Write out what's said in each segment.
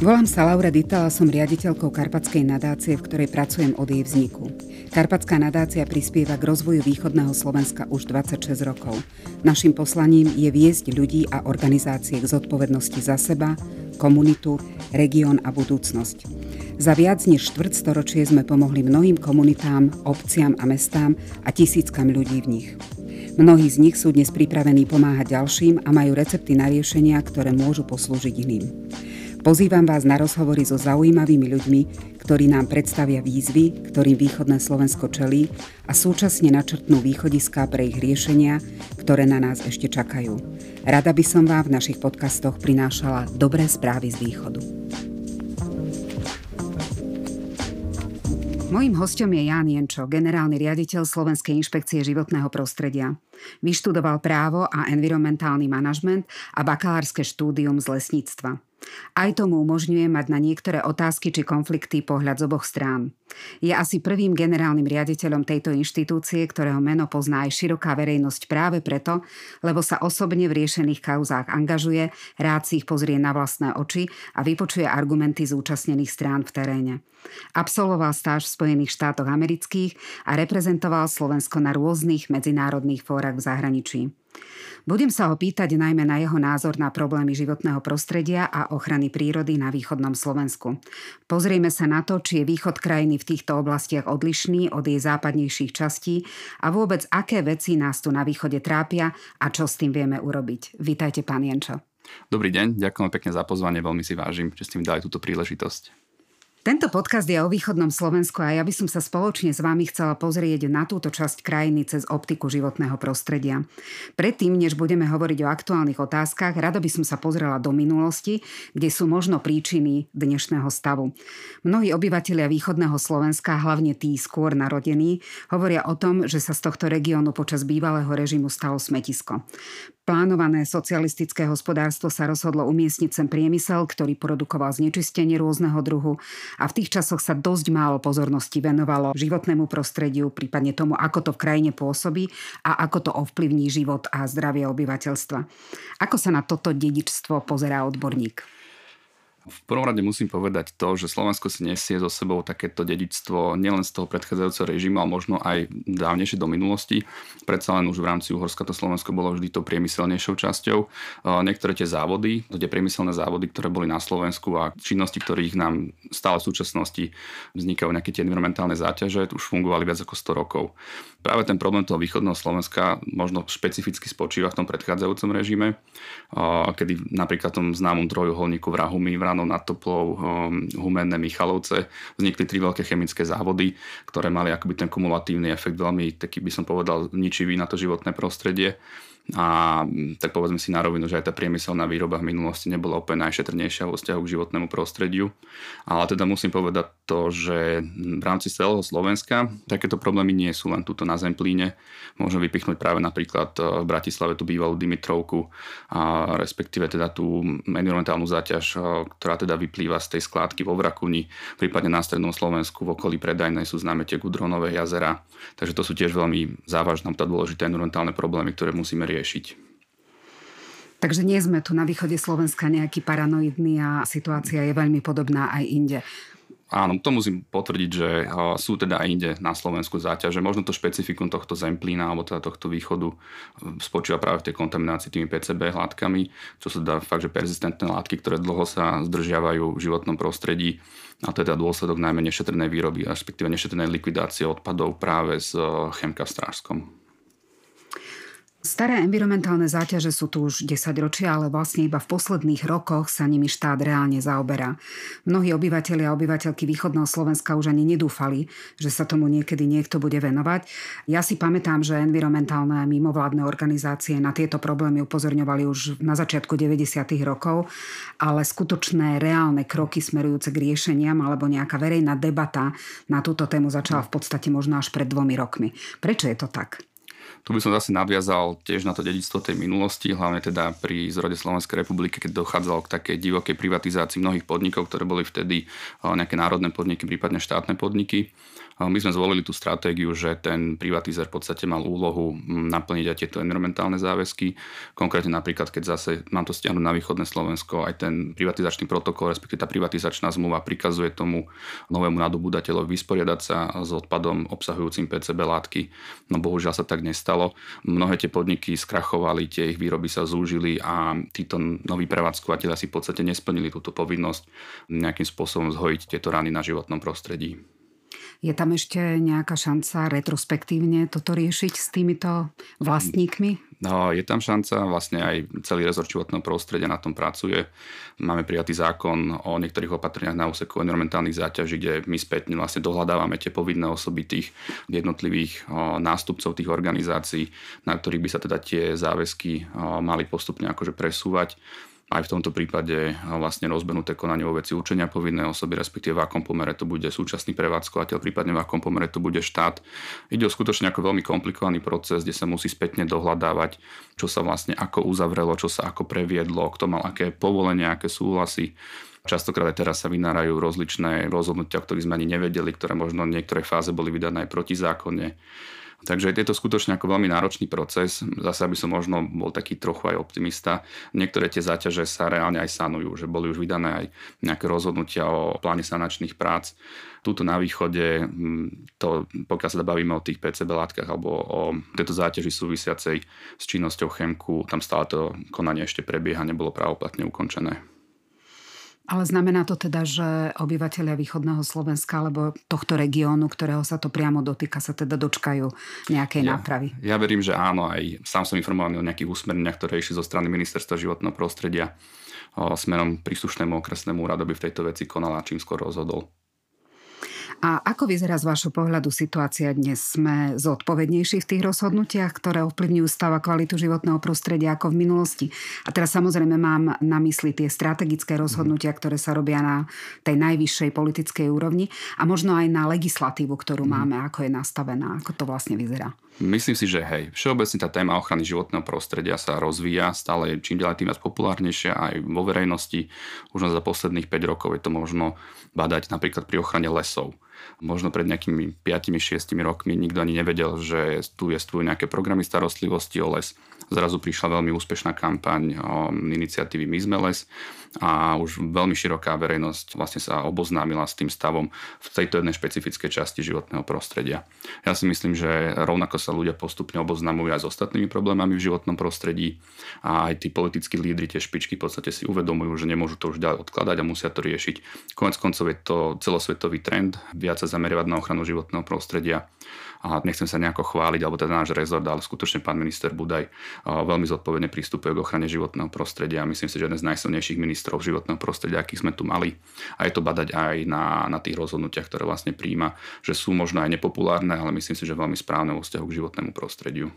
Volám sa Laura Ditala, som riaditeľkou Karpatskej nadácie, v ktorej pracujem od jej vzniku. Karpatská nadácia prispieva k rozvoju východného Slovenska už 26 rokov. Naším poslaním je viesť ľudí a organizácie k zodpovednosti za seba, komunitu, región a budúcnosť. Za viac než štvrtstoročie sme pomohli mnohým komunitám, obciam a mestám a tisíckam ľudí v nich. Mnohí z nich sú dnes pripravení pomáhať ďalším a majú recepty na riešenia, ktoré môžu poslúžiť iným. Pozývam vás na rozhovory so zaujímavými ľuďmi, ktorí nám predstavia výzvy, ktorým východné Slovensko čelí a súčasne načrtnú východiská pre ich riešenia, ktoré na nás ešte čakajú. Rada by som vám v našich podcastoch prinášala dobré správy z východu. Mojím hostom je Ján Jenčo, generálny riaditeľ Slovenskej inšpekcie životného prostredia. Vyštudoval právo a environmentálny manažment a bakalárske štúdium z lesníctva. Aj tomu umožňuje mať na niektoré otázky či konflikty pohľad z oboch strán. Je asi prvým generálnym riaditeľom tejto inštitúcie, ktorého meno pozná aj široká verejnosť práve preto, lebo sa osobne v riešených kauzách angažuje, rád si ich pozrie na vlastné oči a vypočuje argumenty zúčastnených strán v teréne. Absolvoval stáž v Spojených štátoch amerických a reprezentoval Slovensko na rôznych medzinárodných fórach v zahraničí. Budem sa ho pýtať najmä na jeho názor na problémy životného prostredia a ochrany prírody na východnom Slovensku. Pozrieme sa na to, či je východ krajiny v týchto oblastiach odlišný od jej západnejších častí a vôbec aké veci nás tu na východe trápia a čo s tým vieme urobiť. Vítajte, pán Jenčo. Dobrý deň, ďakujem pekne za pozvanie, veľmi si vážim, že ste mi dali túto príležitosť. Tento podcast je o východnom Slovensku a ja by som sa spoločne s vami chcela pozrieť na túto časť krajiny cez optiku životného prostredia. Predtým, než budeme hovoriť o aktuálnych otázkach, rada by som sa pozrela do minulosti, kde sú možno príčiny dnešného stavu. Mnohí obyvatelia východného Slovenska, hlavne tí skôr narodení, hovoria o tom, že sa z tohto regiónu počas bývalého režimu stalo smetisko. Plánované socialistické hospodárstvo sa rozhodlo umiestniť sem priemysel, ktorý produkoval znečistenie rôzneho druhu a v tých časoch sa dosť málo pozornosti venovalo životnému prostrediu, prípadne tomu, ako to v krajine pôsobí a ako to ovplyvní život a zdravie obyvateľstva. Ako sa na toto dedičstvo pozerá odborník? V prvom rade musím povedať to, že Slovensko si nesie so sebou takéto dedičstvo nielen z toho predchádzajúceho režimu, ale možno aj dávnejšie do minulosti. Predsa len už v rámci Uhorska to Slovensko bolo vždy tou priemyselnejšou časťou. Niektoré tie závody, tie priemyselné závody, ktoré boli na Slovensku a činnosti, ktorých nám stále v súčasnosti vznikajú nejaké tie environmentálne záťaže, už fungovali viac ako 100 rokov. Práve ten problém toho východného Slovenska možno špecificky spočíva v tom predchádzajúcom režime, kedy napríklad v tom známom trojuholníku v Rahumi, v Ranou nad Toplou, um, Humenné, Michalovce. Vznikli tri veľké chemické závody, ktoré mali akoby ten kumulatívny efekt veľmi, taký by som povedal, ničivý na to životné prostredie. A tak povedzme si na rovinu, že aj tá priemyselná výroba v minulosti nebola úplne najšetrnejšia vo vzťahu k životnému prostrediu. Ale teda musím povedať to, že v rámci celého Slovenska takéto problémy nie sú len tuto na Zemplíne. Môžem vypichnúť práve napríklad e, v Bratislave tú bývalú Dimitrovku, a respektíve teda tú environmentálnu záťaž, e, ktorá teda vyplýva z tej skládky vo Vrakuni, prípadne na strednom Slovensku v okolí Predajnej sú známe tie Gudronové jazera. Takže to sú tiež veľmi závažné dôležité environmentálne problémy, ktoré musíme riešiť riešiť. Takže nie sme tu na východe Slovenska nejaký paranoidný a situácia je veľmi podobná aj inde. Áno, to musím potvrdiť, že sú teda aj inde na Slovensku záťaže. Možno to špecifikum tohto zemplína alebo teda tohto východu e, spočíva práve v tej kontaminácii tými PCB látkami, čo sa dá fakt, že persistentné látky, ktoré dlho sa zdržiavajú v životnom prostredí a teda dôsledok najmä nešetrnej výroby, respektíve nešetrnej likvidácie odpadov práve z e, chemka v Strážskom. Staré environmentálne záťaže sú tu už 10 ročia, ale vlastne iba v posledných rokoch sa nimi štát reálne zaoberá. Mnohí obyvateľi a obyvateľky východného Slovenska už ani nedúfali, že sa tomu niekedy niekto bude venovať. Ja si pamätám, že environmentálne mimovládne organizácie na tieto problémy upozorňovali už na začiatku 90. rokov, ale skutočné reálne kroky smerujúce k riešeniam alebo nejaká verejná debata na túto tému začala v podstate možno až pred dvomi rokmi. Prečo je to tak? Tu by som zase nadviazal tiež na to dedictvo tej minulosti, hlavne teda pri zrode Slovenskej republiky, keď dochádzalo k takej divokej privatizácii mnohých podnikov, ktoré boli vtedy nejaké národné podniky, prípadne štátne podniky. My sme zvolili tú stratégiu, že ten privatizer v podstate mal úlohu naplniť aj tieto environmentálne záväzky. Konkrétne napríklad, keď zase mám to stiahnuť na východné Slovensko, aj ten privatizačný protokol, respektíve tá privatizačná zmluva prikazuje tomu novému nadobúdateľovi vysporiadať sa s odpadom obsahujúcim PCB látky. No bohužiaľ sa tak nestalo. Mnohé tie podniky skrachovali, tie ich výroby sa zúžili a títo noví prevádzkovateľia si v podstate nesplnili túto povinnosť nejakým spôsobom zhojiť tieto rany na životnom prostredí. Je tam ešte nejaká šanca retrospektívne toto riešiť s týmito vlastníkmi? No, je tam šanca, vlastne aj celý rezort životného prostredia na tom pracuje. Máme prijatý zákon o niektorých opatreniach na úseku environmentálnych záťaží, kde my spätne vlastne dohľadávame tie povinné osoby tých jednotlivých nástupcov tých organizácií, na ktorých by sa teda tie záväzky mali postupne akože presúvať aj v tomto prípade vlastne rozbenuté konanie vo veci určenia povinnej osoby, respektíve v akom pomere to bude súčasný prevádzkovateľ, prípadne v akom pomere to bude štát. Ide o skutočne ako veľmi komplikovaný proces, kde sa musí spätne dohľadávať, čo sa vlastne ako uzavrelo, čo sa ako previedlo, kto mal aké povolenia, aké súhlasy. Častokrát aj teraz sa vynárajú rozličné rozhodnutia, o ktorých sme ani nevedeli, ktoré možno v niektorej fáze boli vydané aj protizákonne. Takže je to skutočne ako veľmi náročný proces. Zase by som možno bol taký trochu aj optimista. Niektoré tie záťaže sa reálne aj sanujú, že boli už vydané aj nejaké rozhodnutia o pláne sanačných prác. Tuto na východe, hm, to, pokiaľ sa bavíme o tých PCB látkach alebo o tejto záťaži súvisiacej s činnosťou chemku, tam stále to konanie ešte prebieha, nebolo právoplatne ukončené. Ale znamená to teda, že obyvateľia východného Slovenska alebo tohto regiónu, ktorého sa to priamo dotýka, sa teda dočkajú nejakej ja, nápravy? Ja verím, že áno. Aj sám som informovaný o nejakých úsmerniach, ktoré išli zo strany Ministerstva životného prostredia o, smerom príslušnému okresnému úradu, aby v tejto veci konala čím skôr rozhodol. A ako vyzerá z vášho pohľadu situácia dnes? Sme zodpovednejší v tých rozhodnutiach, ktoré ovplyvňujú stav a kvalitu životného prostredia ako v minulosti? A teraz samozrejme mám na mysli tie strategické rozhodnutia, ktoré sa robia na tej najvyššej politickej úrovni a možno aj na legislatívu, ktorú mhm. máme, ako je nastavená, ako to vlastne vyzerá. Myslím si, že hej, všeobecne tá téma ochrany životného prostredia sa rozvíja, stále je čím ďalej tým viac populárnejšia aj vo verejnosti. Už za posledných 5 rokov je to možno badať napríklad pri ochrane lesov. Možno pred nejakými 5-6 rokmi nikto ani nevedel, že tu jestvujú nejaké programy starostlivosti o les. Zrazu prišla veľmi úspešná kampaň iniciatívy My sme les a už veľmi široká verejnosť vlastne sa oboznámila s tým stavom v tejto jednej špecifickej časti životného prostredia. Ja si myslím, že rovnako sa ľudia postupne oboznamujú aj s ostatnými problémami v životnom prostredí a aj tí politickí lídry, tie špičky v podstate si uvedomujú, že nemôžu to už ďalej odkladať a musia to riešiť. Konec koncov je to celosvetový trend, viac sa zameriavať na ochranu životného prostredia a nechcem sa nejako chváliť, alebo teda náš rezort, ale skutočne pán minister Budaj veľmi zodpovedne prístupuje k ochrane životného prostredia. Myslím si, že jeden z najsilnejších ministrov životného prostredia, akých sme tu mali. A je to badať aj na, na tých rozhodnutiach, ktoré vlastne príjma, že sú možno aj nepopulárne, ale myslím si, že veľmi správne vo vzťahu k životnému prostrediu.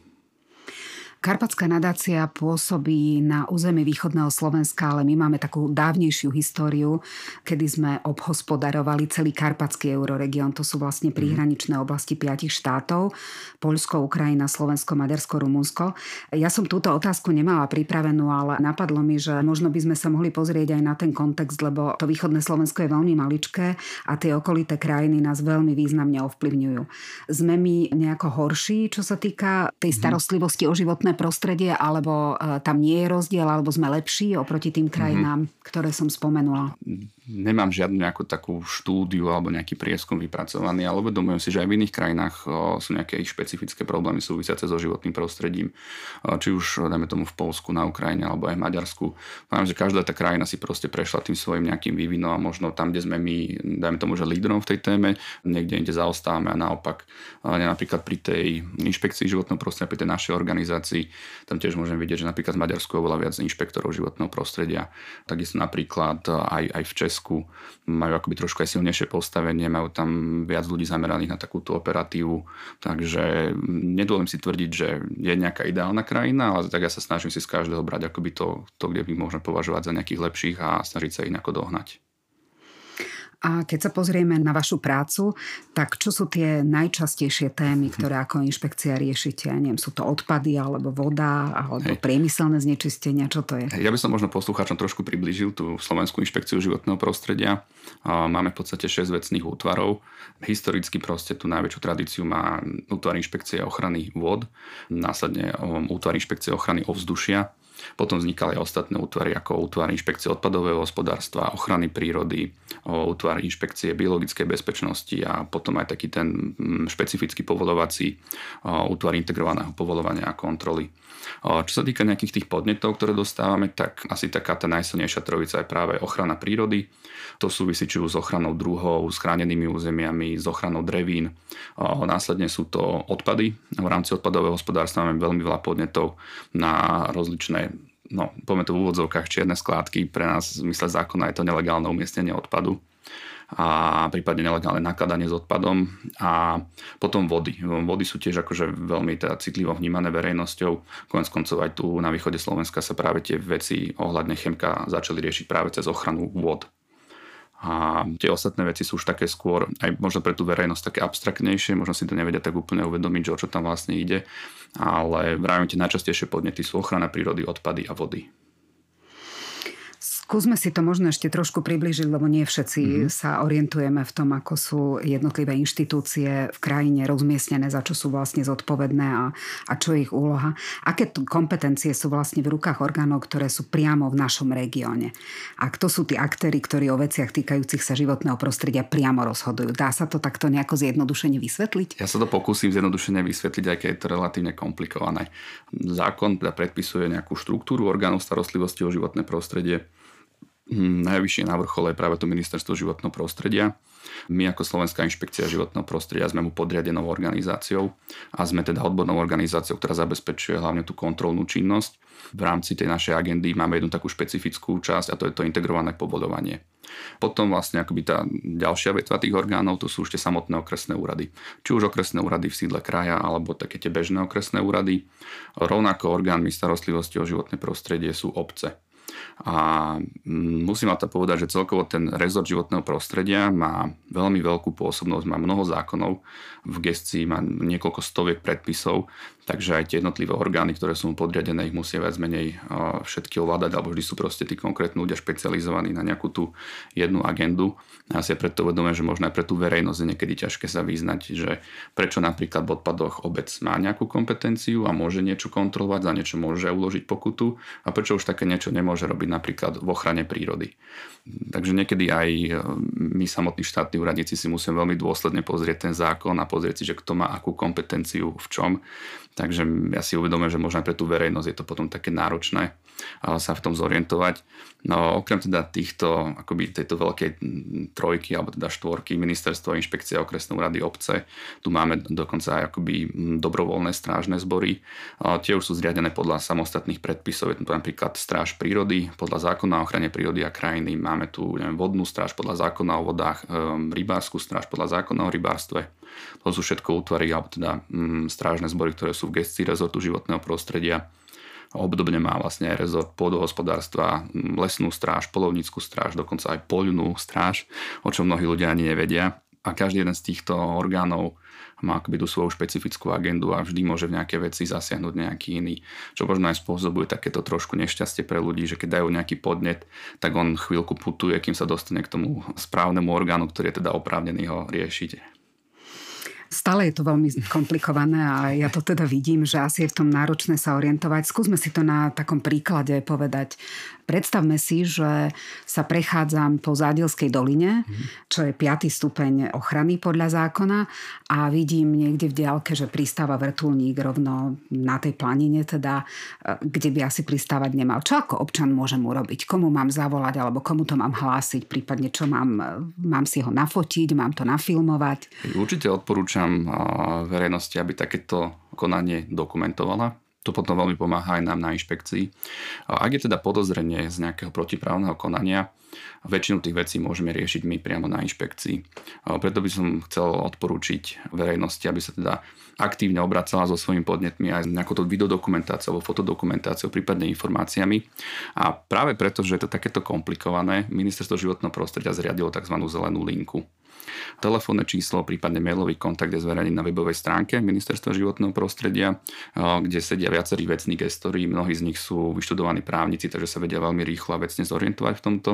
Karpatská nadácia pôsobí na území východného Slovenska, ale my máme takú dávnejšiu históriu, kedy sme obhospodarovali celý karpatský euroregión. To sú vlastne mhm. príhraničné oblasti piatich štátov. Poľsko, Ukrajina, Slovensko, Maďarsko, Rumunsko. Ja som túto otázku nemala pripravenú, ale napadlo mi, že možno by sme sa mohli pozrieť aj na ten kontext, lebo to východné Slovensko je veľmi maličké a tie okolité krajiny nás veľmi významne ovplyvňujú. Sme my nejako horší, čo sa týka tej mhm. starostlivosti o životné prostredie, alebo e, tam nie je rozdiel, alebo sme lepší oproti tým krajinám, mm-hmm. ktoré som spomenula? Nemám žiadnu nejakú takú štúdiu alebo nejaký prieskum vypracovaný, ale uvedomujem si, že aj v iných krajinách sú nejaké špecifické problémy súvisiace so životným prostredím. Či už, dajme tomu, v Polsku, na Ukrajine alebo aj v Maďarsku. Viem, že každá tá krajina si proste prešla tým svojim nejakým vývinom a možno tam, kde sme my, dajme tomu, že lídrom v tej téme, niekde inde zaostávame a naopak. Napríklad pri tej inšpekcii životného prostredia, pri tej našej organizácii, tam tiež môžem vidieť, že napríklad v Maďarsku je oveľa viac inšpektorov životného prostredia. Takisto napríklad aj, aj v Česku majú akoby trošku aj silnejšie postavenie, majú tam viac ľudí zameraných na takúto operatívu. Takže nedovolím si tvrdiť, že je nejaká ideálna krajina, ale tak ja sa snažím si z každého brať akoby to, to kde by môžeme považovať za nejakých lepších a snažiť sa ich nejako dohnať. A keď sa pozrieme na vašu prácu, tak čo sú tie najčastejšie témy, ktoré ako inšpekcia riešite? Ja neviem, sú to odpady, alebo voda, alebo Hej. priemyselné znečistenia, čo to je? Ja by som možno poslucháčom trošku priblížil tú Slovenskú inšpekciu životného prostredia. Máme v podstate 6 vecných útvarov. Historicky proste tú najväčšiu tradíciu má útvar inšpekcie ochrany vod, následne um, útvar inšpekcie ochrany ovzdušia, potom vznikali aj ostatné útvary ako útvar inšpekcie odpadového hospodárstva, ochrany prírody, útvar inšpekcie biologickej bezpečnosti a potom aj taký ten mm, špecifický povolovací útvar integrovaného povolovania a kontroly. Čo sa týka nejakých tých podnetov, ktoré dostávame, tak asi taká tá najsilnejšia trojica je práve ochrana prírody. To súvisí či už s ochranou druhov, s chránenými územiami, s ochranou drevín. Následne sú to odpady. V rámci odpadového hospodárstva máme veľmi veľa podnetov na rozličné no, poďme to v úvodzovkách čierne skládky, pre nás v zmysle zákona je to nelegálne umiestnenie odpadu a prípadne nelegálne nakladanie s odpadom a potom vody. Vody sú tiež akože veľmi teda citlivo vnímané verejnosťou. Konec koncov aj tu na východe Slovenska sa práve tie veci ohľadne chemka začali riešiť práve cez ochranu vod. A tie ostatné veci sú už také skôr, aj možno pre tú verejnosť také abstraktnejšie, možno si to nevedia tak úplne uvedomiť, že o čo tam vlastne ide, ale vravím tie najčastejšie podnety sú ochrana prírody, odpady a vody. Skúsme si to možno ešte trošku približiť, lebo nie všetci mm-hmm. sa orientujeme v tom, ako sú jednotlivé inštitúcie v krajine rozmiestnené, za čo sú vlastne zodpovedné a, a čo je ich úloha. Aké tu kompetencie sú vlastne v rukách orgánov, ktoré sú priamo v našom regióne. A kto sú tí aktéry, ktorí o veciach týkajúcich sa životného prostredia priamo rozhodujú. Dá sa to takto nejako zjednodušene vysvetliť? Ja sa to pokúsim zjednodušene vysvetliť, aj keď je to relatívne komplikované. Zákon teda predpisuje nejakú štruktúru orgánov starostlivosti o životné prostredie najvyššie na vrchole je práve to ministerstvo životného prostredia. My ako Slovenská inšpekcia životného prostredia sme mu podriadenou organizáciou a sme teda odbornou organizáciou, ktorá zabezpečuje hlavne tú kontrolnú činnosť. V rámci tej našej agendy máme jednu takú špecifickú časť a to je to integrované povodovanie. Potom vlastne akoby tá ďalšia vetva tých orgánov, to sú ešte samotné okresné úrady. Či už okresné úrady v sídle kraja, alebo také tie bežné okresné úrady. Rovnako orgánmi starostlivosti o životné prostredie sú obce. A musím to povedať, že celkovo ten rezort životného prostredia má veľmi veľkú pôsobnosť, má mnoho zákonov, v gestii má niekoľko stoviek predpisov, takže aj tie jednotlivé orgány, ktoré sú mu podriadené, ich musia viac menej všetky ovládať, alebo vždy sú proste tí konkrétni ľudia špecializovaní na nejakú tú jednu agendu. A si preto uvedomujem, že možno aj pre tú verejnosť je niekedy ťažké sa vyznať, že prečo napríklad v odpadoch obec má nejakú kompetenciu a môže niečo kontrolovať, za niečo môže uložiť pokutu a prečo už také niečo nemôže robiť napríklad v ochrane prírody. Takže niekedy aj e, my samotní štátni úradníci si musíme veľmi dôsledne pozrieť ten zákon a pozrieť si, že kto má akú kompetenciu v čom. Takže ja si uvedomujem, že možno aj pre tú verejnosť je to potom také náročné sa v tom zorientovať. No okrem teda týchto, akoby tejto veľkej trojky alebo teda štvorky, ministerstvo, inšpekcia, okresné úrady, obce, tu máme dokonca aj akoby dobrovoľné strážne zbory. Tie už sú zriadené podľa samostatných predpisov, je to napríklad stráž prírody, podľa zákona o ochrane prírody a krajiny, máme tu neviem, vodnú stráž podľa zákona o vodách, rybárskú stráž podľa zákona o rybárstve. To sú všetko útvary alebo teda strážne zbory, ktoré sú v gestii rezortu životného prostredia Obdobne má vlastne aj rezort pôdohospodárstva, lesnú stráž, polovníckú stráž, dokonca aj poľnú stráž, o čom mnohí ľudia ani nevedia. A každý jeden z týchto orgánov má akoby tú svoju špecifickú agendu a vždy môže v nejaké veci zasiahnuť nejaký iný. Čo možno aj spôsobuje takéto trošku nešťastie pre ľudí, že keď dajú nejaký podnet, tak on chvíľku putuje, kým sa dostane k tomu správnemu orgánu, ktorý je teda oprávnený ho riešiť. Stále je to veľmi komplikované a ja to teda vidím, že asi je v tom náročné sa orientovať. Skúsme si to na takom príklade povedať. Predstavme si, že sa prechádzam po Zádielskej doline, čo je 5. stupeň ochrany podľa zákona a vidím niekde v diálke, že pristáva vrtulník rovno na tej planine, teda, e, kde by asi pristávať nemal. Čo ako občan môžem urobiť? Komu mám zavolať alebo komu to mám hlásiť? Prípadne čo mám, mám si ho nafotiť, mám to nafilmovať? Určite odporúčam verejnosti, aby takéto konanie dokumentovala To potom veľmi pomáha aj nám na inšpekcii. Ak je teda podozrenie z nejakého protiprávneho konania, väčšinu tých vecí môžeme riešiť my priamo na inšpekcii. Preto by som chcel odporúčiť verejnosti, aby sa teda aktívne obracala so svojimi podnetmi aj nejakou videodokumentáciou alebo fotodokumentáciou, prípadne informáciami. A práve preto, že je to takéto komplikované, Ministerstvo životného prostredia zriadilo tzv. zelenú linku. Telefónne číslo, prípadne mailový kontakt je zverejnený na webovej stránke Ministerstva životného prostredia, kde sedia viacerí vecní gestori, mnohí z nich sú vyštudovaní právnici, takže sa vedia veľmi rýchlo a vecne zorientovať v tomto.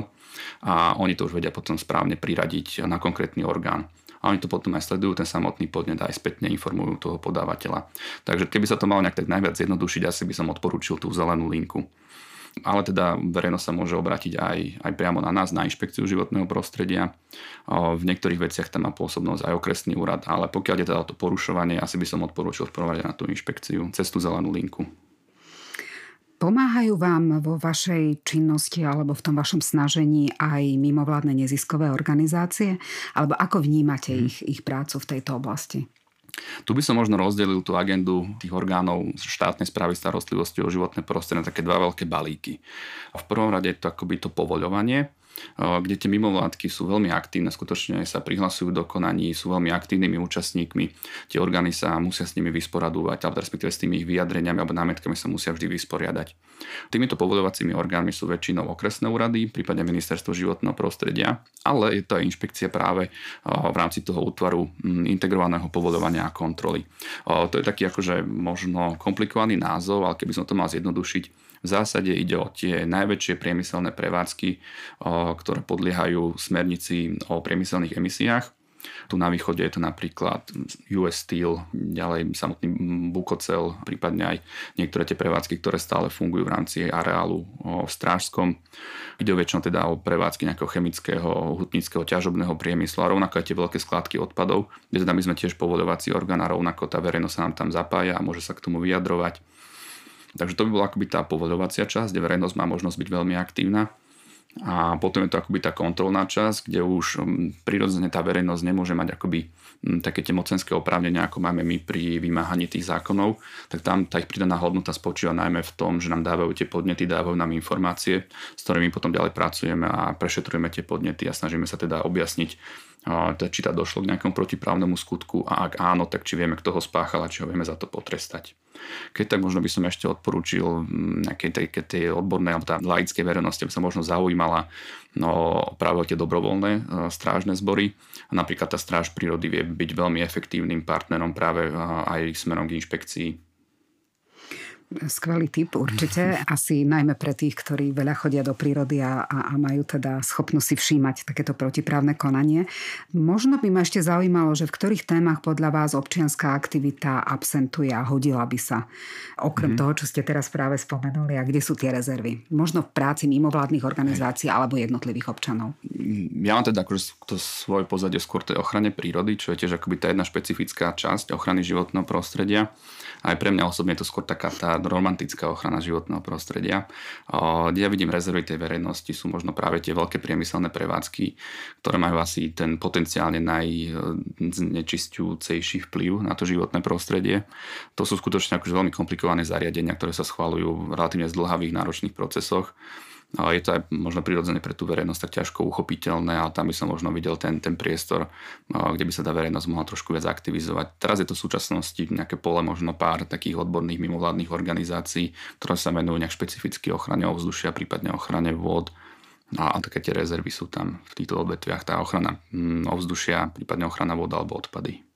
A oni to už vedia potom správne priradiť na konkrétny orgán. A oni to potom aj sledujú, ten samotný podnet aj spätne informujú toho podávateľa. Takže keby sa to malo nejak tak najviac zjednodušiť, asi by som odporúčil tú zelenú linku ale teda verejnosť sa môže obrátiť aj, aj priamo na nás, na inšpekciu životného prostredia. V niektorých veciach tam má pôsobnosť aj okresný úrad, ale pokiaľ je teda to porušovanie, asi by som odporúčil v prvom na tú inšpekciu cez tú zelenú linku. Pomáhajú vám vo vašej činnosti alebo v tom vašom snažení aj mimovládne neziskové organizácie? Alebo ako vnímate hmm. ich, ich prácu v tejto oblasti? Tu by som možno rozdelil tú agendu tých orgánov štátnej správy starostlivosti o životné prostredie na také dva veľké balíky. A v prvom rade je to akoby to povoľovanie, kde tie mimovládky sú veľmi aktívne, skutočne sa prihlasujú do konaní, sú veľmi aktívnymi účastníkmi. Tie orgány sa musia s nimi vysporadúvať, alebo respektíve s tými ich vyjadreniami alebo námetkami sa musia vždy vysporiadať. Týmito povoľovacími orgánmi sú väčšinou okresné úrady, prípadne ministerstvo životného prostredia, ale je to aj inšpekcia práve v rámci toho útvaru integrovaného povoľovania a kontroly. To je taký akože možno komplikovaný názov, ale keby som to mal zjednodušiť, v zásade ide o tie najväčšie priemyselné prevádzky, ktoré podliehajú smernici o priemyselných emisiách. Tu na východe je to napríklad US Steel, ďalej samotný Bukocel, prípadne aj niektoré tie prevádzky, ktoré stále fungujú v rámci areálu v Strážskom. Ide väčšinou teda o prevádzky nejakého chemického, hutnického, ťažobného priemyslu a rovnako aj tie veľké skladky odpadov, kde teda my sme tiež povodovací orgán a rovnako tá verejnosť sa nám tam zapája a môže sa k tomu vyjadrovať. Takže to by bola akoby tá povoľovacia časť, kde verejnosť má možnosť byť veľmi aktívna. A potom je to akoby tá kontrolná časť, kde už mm, prirodzene tá verejnosť nemôže mať akoby mm, také tie mocenské oprávnenia, ako máme my pri vymáhaní tých zákonov, tak tam tá ich pridaná hodnota spočíva najmä v tom, že nám dávajú tie podnety, dávajú nám informácie, s ktorými potom ďalej pracujeme a prešetrujeme tie podnety a snažíme sa teda objasniť, či tá došlo k nejakom protiprávnemu skutku a ak áno, tak či vieme, kto ho spáchal a či ho vieme za to potrestať. Keď tak možno by som ešte odporúčil mm, nejakej tej, tej odbornej alebo tá laickej verejnosti, aby sa možno zaujímala no, práve tie dobrovoľné e, strážne zbory. Napríklad tá stráž prírody vie byť veľmi efektívnym partnerom práve e, aj smerom k inšpekcii Skvelý typ určite, asi najmä pre tých, ktorí veľa chodia do prírody a, a, majú teda schopnosť si všímať takéto protiprávne konanie. Možno by ma ešte zaujímalo, že v ktorých témach podľa vás občianská aktivita absentuje a hodila by sa, okrem mm-hmm. toho, čo ste teraz práve spomenuli, a kde sú tie rezervy? Možno v práci mimovládnych organizácií alebo jednotlivých občanov. Ja mám teda akože to svoje pozadie skôr tej ochrane prírody, čo je tiež akoby tá jedna špecifická časť ochrany životného prostredia. Aj pre mňa osobne je to skôr taká tá romantická ochrana životného prostredia. Kde ja vidím rezervy tej verejnosti sú možno práve tie veľké priemyselné prevádzky, ktoré majú asi ten potenciálne najznečistujúcejší vplyv na to životné prostredie. To sú skutočne akože veľmi komplikované zariadenia, ktoré sa schvalujú v relatívne zdlhavých náročných procesoch je to aj možno prirodzene pre tú verejnosť tak ťažko uchopiteľné, ale tam by som možno videl ten, ten priestor, kde by sa tá verejnosť mohla trošku viac aktivizovať. Teraz je to v súčasnosti nejaké pole, možno pár takých odborných mimovládnych organizácií, ktoré sa venujú nejak špecificky ochrane ovzdušia, prípadne ochrane vôd. A, a také tie rezervy sú tam v týchto odvetviach, tá ochrana mm, ovzdušia, prípadne ochrana vody alebo odpady.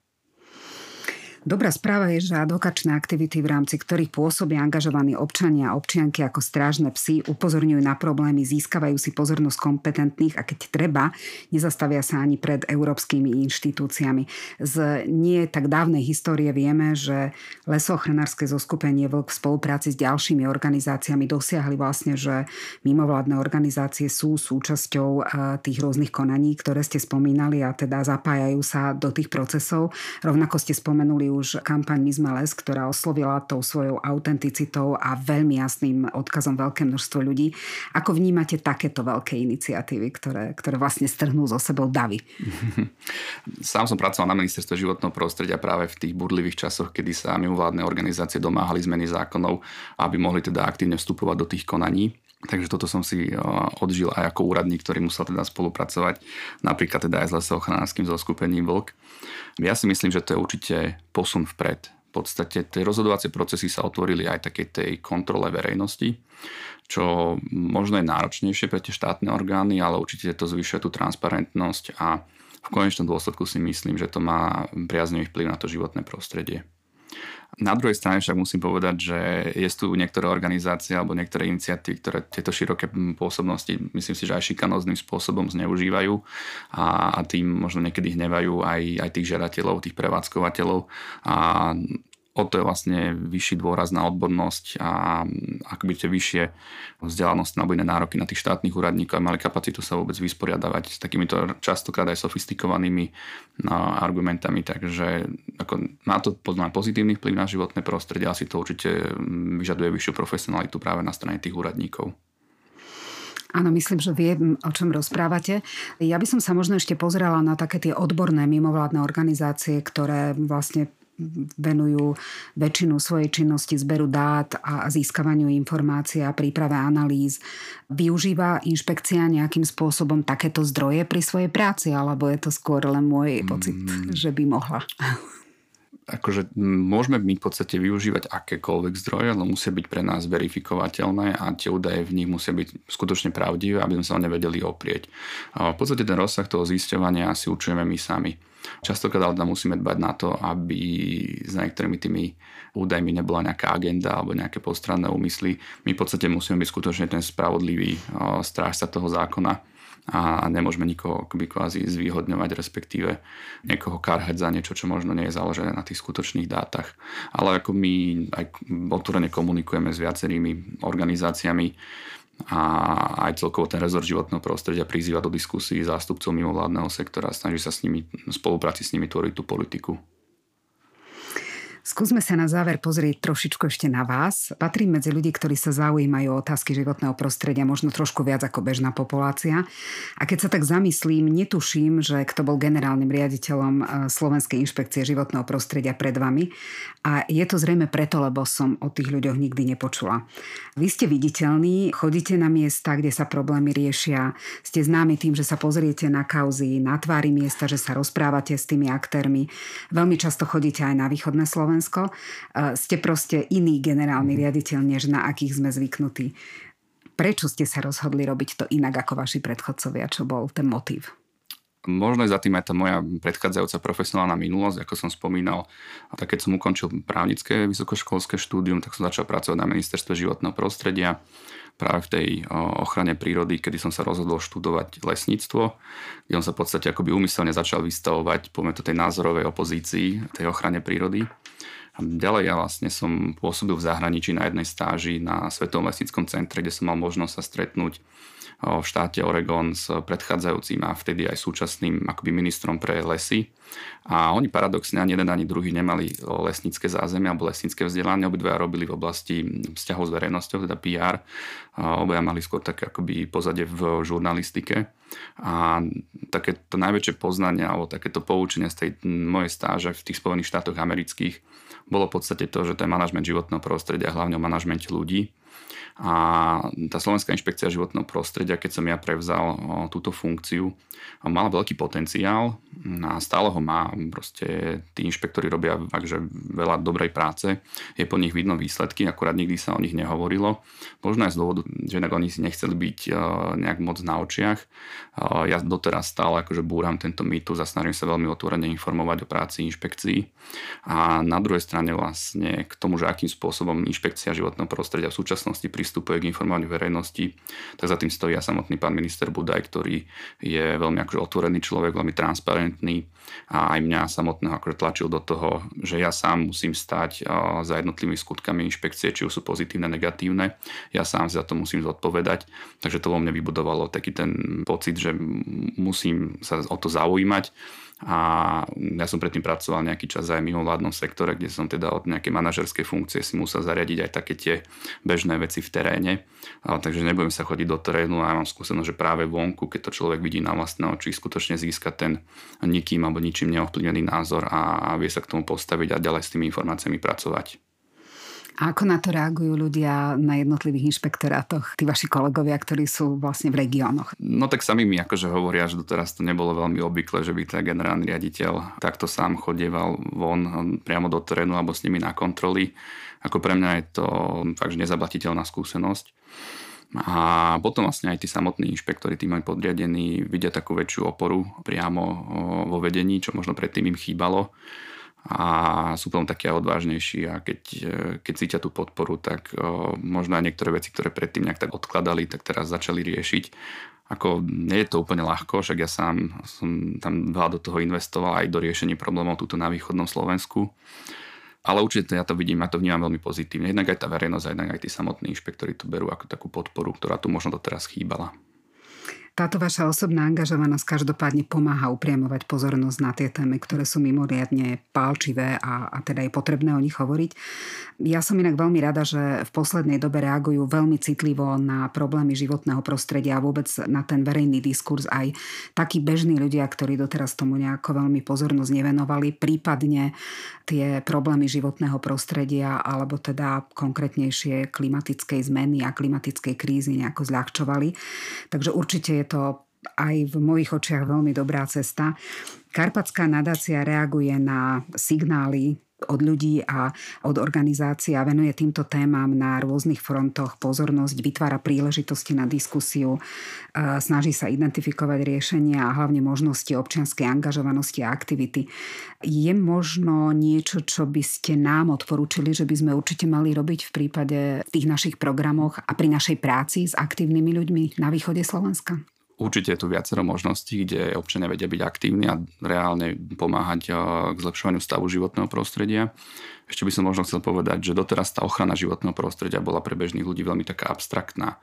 Dobrá správa je, že advokačné aktivity, v rámci ktorých pôsobia angažovaní občania a občianky ako strážne psy, upozorňujú na problémy, získavajú si pozornosť kompetentných a keď treba, nezastavia sa ani pred európskymi inštitúciami. Z nie tak dávnej histórie vieme, že lesochránarské zoskupenie Vlk v spolupráci s ďalšími organizáciami dosiahli vlastne, že mimovládne organizácie sú súčasťou eh, tých rôznych konaní, ktoré ste spomínali a teda zapájajú sa do tých procesov. Rovnako ste spomenuli už kampaň My sme ktorá oslovila tou svojou autenticitou a veľmi jasným odkazom veľké množstvo ľudí. Ako vnímate takéto veľké iniciatívy, ktoré, ktoré vlastne strhnú zo sebou davy? Sám som pracoval na ministerstve životného prostredia práve v tých burlivých časoch, kedy sa mimovládne organizácie domáhali zmeny zákonov, aby mohli teda aktívne vstupovať do tých konaní. Takže toto som si odžil aj ako úradník, ktorý musel teda spolupracovať napríklad teda aj s lesoochránským zoskupením Vlk. Ja si myslím, že to je určite posun vpred. V podstate tie rozhodovacie procesy sa otvorili aj takej tej kontrole verejnosti, čo možno je náročnejšie pre tie štátne orgány, ale určite to zvyšuje tú transparentnosť a v konečnom dôsledku si myslím, že to má priaznivý vplyv na to životné prostredie. Na druhej strane však musím povedať, že je tu niektoré organizácie alebo niektoré iniciatívy, ktoré tieto široké pôsobnosti, myslím si, že aj šikanóznym spôsobom zneužívajú a, a tým možno niekedy hnevajú aj, aj tých žiadateľov, tých prevádzkovateľov. A o to je vlastne vyšší dôraz na odbornosť a akoby tie vyššie vzdelanosť alebo iné nároky na tých štátnych úradníkov mali kapacitu sa vôbec vysporiadavať s takýmito častokrát aj sofistikovanými no, argumentami, takže ako, má to podľa pozitívny vplyv na životné prostredie, asi to určite vyžaduje vyššiu profesionalitu práve na strane tých úradníkov. Áno, myslím, že viem, o čom rozprávate. Ja by som sa možno ešte pozrela na také tie odborné mimovládne organizácie, ktoré vlastne venujú väčšinu svojej činnosti zberu dát a získavaniu informácií a príprave analýz. Využíva inšpekcia nejakým spôsobom takéto zdroje pri svojej práci, alebo je to skôr len môj pocit, mm. že by mohla? akože môžeme my v podstate využívať akékoľvek zdroje, ale musia byť pre nás verifikovateľné a tie údaje v nich musia byť skutočne pravdivé, aby sme sa o ne vedeli oprieť. V podstate ten rozsah toho zisťovania si určujeme my sami. Častokrát ale musíme dbať na to, aby s niektorými tými údajmi nebola nejaká agenda alebo nejaké postranné úmysly. My v podstate musíme byť skutočne ten spravodlivý strážca toho zákona a nemôžeme nikoho akoby kvázi zvýhodňovať, respektíve niekoho karhať za niečo, čo možno nie je založené na tých skutočných dátach. Ale ako my aj otvorene komunikujeme s viacerými organizáciami, a aj celkovo ten rezort životného prostredia prizýva do diskusí zástupcov mimovládneho sektora a snaží sa s nimi, spolupráci s nimi tvoriť tú politiku. Skúsme sa na záver pozrieť trošičku ešte na vás. Patrím medzi ľudí, ktorí sa zaujímajú o otázky životného prostredia, možno trošku viac ako bežná populácia. A keď sa tak zamyslím, netuším, že kto bol generálnym riaditeľom e, Slovenskej inšpekcie životného prostredia pred vami. A je to zrejme preto, lebo som o tých ľuďoch nikdy nepočula. Vy ste viditeľní, chodíte na miesta, kde sa problémy riešia, ste známi tým, že sa pozriete na kauzy, na tvári miesta, že sa rozprávate s tými aktérmi. Veľmi často chodíte aj na východné Slovensko Slovensko. Ste proste iný generálny mhm. riaditeľ, než na akých sme zvyknutí. Prečo ste sa rozhodli robiť to inak ako vaši predchodcovia? Čo bol ten motív? Možno je za tým aj tá moja predchádzajúca profesionálna minulosť, ako som spomínal. A tak keď som ukončil právnické vysokoškolské štúdium, tak som začal pracovať na ministerstve životného prostredia práve v tej ochrane prírody, kedy som sa rozhodol študovať lesníctvo, kde som sa v podstate akoby úmyselne začal vystavovať, poviem to tej názorovej opozícii, tej ochrane prírody. A ďalej ja vlastne som pôsobil v zahraničí na jednej stáži na Svetovom lesníckom centre, kde som mal možnosť sa stretnúť v štáte Oregon s predchádzajúcim a vtedy aj súčasným akoby ministrom pre lesy. A oni paradoxne ani jeden ani druhý nemali lesnícke zázemie alebo lesnícke vzdelanie. Obidva robili v oblasti vzťahov s verejnosťou, teda PR. Obaja mali skôr také akoby pozadie v žurnalistike. A takéto najväčšie poznanie alebo takéto poučenie z tej mojej stáže v tých Spojených štátoch amerických bolo v podstate to, že to je manažment životného prostredia, hlavne o manažmente ľudí a tá Slovenská inšpekcia životného prostredia, keď som ja prevzal túto funkciu, mala veľký potenciál a stále ho má. Proste tí inšpektori robia takže veľa dobrej práce, je po nich vidno výsledky, akurát nikdy sa o nich nehovorilo. Možno aj z dôvodu, že oni si nechceli byť nejak moc na očiach. Ja doteraz stále akože búram tento mýtus a snažím sa veľmi otvorene informovať o práci inšpekcií. A na druhej strane vlastne k tomu, že akým spôsobom inšpekcia životného prostredia v súčasnosti súčasnosti pristupuje k informovaniu verejnosti, tak za tým stojí aj samotný pán minister Budaj, ktorý je veľmi akože otvorený človek, veľmi transparentný a aj mňa samotného akože tlačil do toho, že ja sám musím stať za jednotlivými skutkami inšpekcie, či už sú pozitívne, negatívne. Ja sám za to musím zodpovedať. Takže to vo mne vybudovalo taký ten pocit, že musím sa o to zaujímať a ja som predtým pracoval nejaký čas aj mimo vládnom sektore, kde som teda od nejakej manažerskej funkcie si musel zariadiť aj také tie bežné veci v teréne. A, takže nebudem sa chodiť do terénu a ja mám skúsenosť, že práve vonku, keď to človek vidí na vlastné oči, skutočne získa ten nikým alebo ničím neovplyvnený názor a vie sa k tomu postaviť a ďalej s tými informáciami pracovať. A ako na to reagujú ľudia na jednotlivých inšpektorátoch, tí vaši kolegovia, ktorí sú vlastne v regiónoch? No tak sami mi akože hovoria, že doteraz to nebolo veľmi obvyklé, že by ten generálny riaditeľ takto sám chodieval von priamo do terénu alebo s nimi na kontroly. Ako pre mňa je to fakt nezablatiteľná skúsenosť. A potom vlastne aj tí samotní inšpektori, tí moji podriadení, vidia takú väčšiu oporu priamo vo vedení, čo možno predtým im chýbalo a sú potom také odvážnejší a keď, e, keď cítia tú podporu, tak o, možno aj niektoré veci, ktoré predtým nejak tak odkladali, tak teraz začali riešiť. Ako nie je to úplne ľahko, však ja sám som tam veľa do toho investoval aj do riešení problémov túto na východnom Slovensku. Ale určite ja to vidím, ja to vnímam veľmi pozitívne. Jednak aj tá verejnosť, jednak aj tí samotní inšpektori to berú ako takú podporu, ktorá tu možno doteraz chýbala. Táto vaša osobná angažovanosť každopádne pomáha upriamovať pozornosť na tie témy, ktoré sú mimoriadne pálčivé a, a teda je potrebné o nich hovoriť. Ja som inak veľmi rada, že v poslednej dobe reagujú veľmi citlivo na problémy životného prostredia a vôbec na ten verejný diskurs aj takí bežní ľudia, ktorí doteraz tomu nejako veľmi pozornosť nevenovali, prípadne tie problémy životného prostredia alebo teda konkrétnejšie klimatickej zmeny a klimatickej krízy nejako zľahčovali. Takže určite je je to aj v mojich očiach veľmi dobrá cesta. Karpatská nadácia reaguje na signály od ľudí a od organizácií a venuje týmto témam na rôznych frontoch pozornosť, vytvára príležitosti na diskusiu, e, snaží sa identifikovať riešenia a hlavne možnosti občianskej angažovanosti a aktivity. Je možno niečo, čo by ste nám odporúčili, že by sme určite mali robiť v prípade tých našich programoch a pri našej práci s aktívnymi ľuďmi na východe Slovenska? Určite je tu viacero možností, kde občania vedia byť aktívni a reálne pomáhať eh, k zlepšovaniu stavu životného prostredia. Ešte by som možno chcel povedať, že doteraz tá ochrana životného prostredia bola pre bežných ľudí veľmi taká abstraktná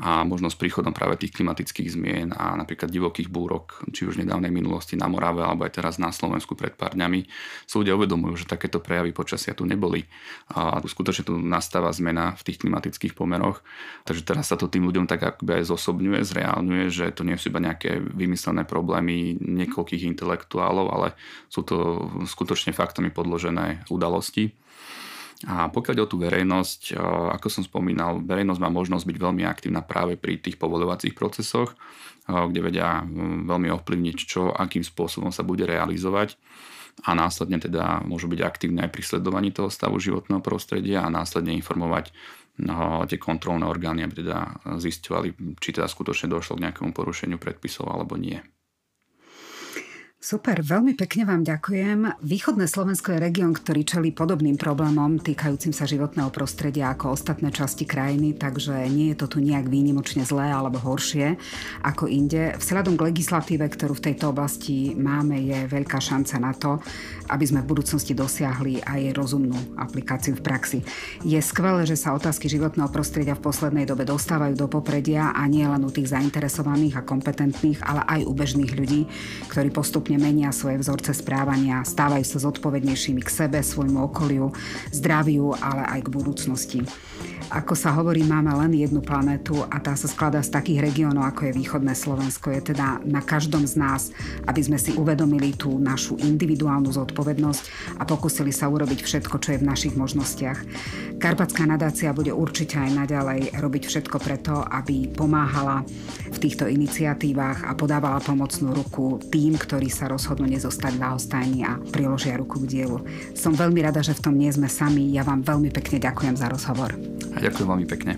a možno s príchodom práve tých klimatických zmien a napríklad divokých búrok, či už v nedávnej minulosti na Morave alebo aj teraz na Slovensku pred pár dňami, sú ľudia uvedomujú, že takéto prejavy počasia tu neboli a skutočne tu nastáva zmena v tých klimatických pomeroch. Takže teraz sa to tým ľuďom tak akoby aj zosobňuje, zreálňuje, že to nie sú iba nejaké vymyslené problémy niekoľkých intelektuálov, ale sú to skutočne faktami podložené udalosti a pokiaľ ide o tú verejnosť, ako som spomínal, verejnosť má možnosť byť veľmi aktívna práve pri tých povolovacích procesoch, kde vedia veľmi ovplyvniť, čo, akým spôsobom sa bude realizovať a následne teda môžu byť aktívne aj pri sledovaní toho stavu životného prostredia a následne informovať no, tie kontrolné orgány, aby teda zistovali, či teda skutočne došlo k nejakému porušeniu predpisov alebo nie. Super, veľmi pekne vám ďakujem. Východné Slovensko je región, ktorý čelí podobným problémom týkajúcim sa životného prostredia ako ostatné časti krajiny, takže nie je to tu nejak výnimočne zlé alebo horšie ako inde. Vzhľadom k legislatíve, ktorú v tejto oblasti máme, je veľká šanca na to, aby sme v budúcnosti dosiahli aj rozumnú aplikáciu v praxi. Je skvelé, že sa otázky životného prostredia v poslednej dobe dostávajú do popredia a nie len u tých zainteresovaných a kompetentných, ale aj u bežných ľudí, ktorí postupne postupne menia svoje vzorce správania, stávajú sa zodpovednejšími k sebe, svojmu okoliu, zdraviu, ale aj k budúcnosti. Ako sa hovorí, máme len jednu planetu a tá sa skladá z takých regiónov, ako je východné Slovensko. Je teda na každom z nás, aby sme si uvedomili tú našu individuálnu zodpovednosť a pokúsili sa urobiť všetko, čo je v našich možnostiach. Karpatská nadácia bude určite aj naďalej robiť všetko preto, aby pomáhala v týchto iniciatívach a podávala pomocnú ruku tým, ktorí sa rozhodnú nezostať ľahostajní a priložia ruku k dielu. Som veľmi rada, že v tom nie sme sami. Ja vám veľmi pekne ďakujem za rozhovor. A ďakujem veľmi pekne.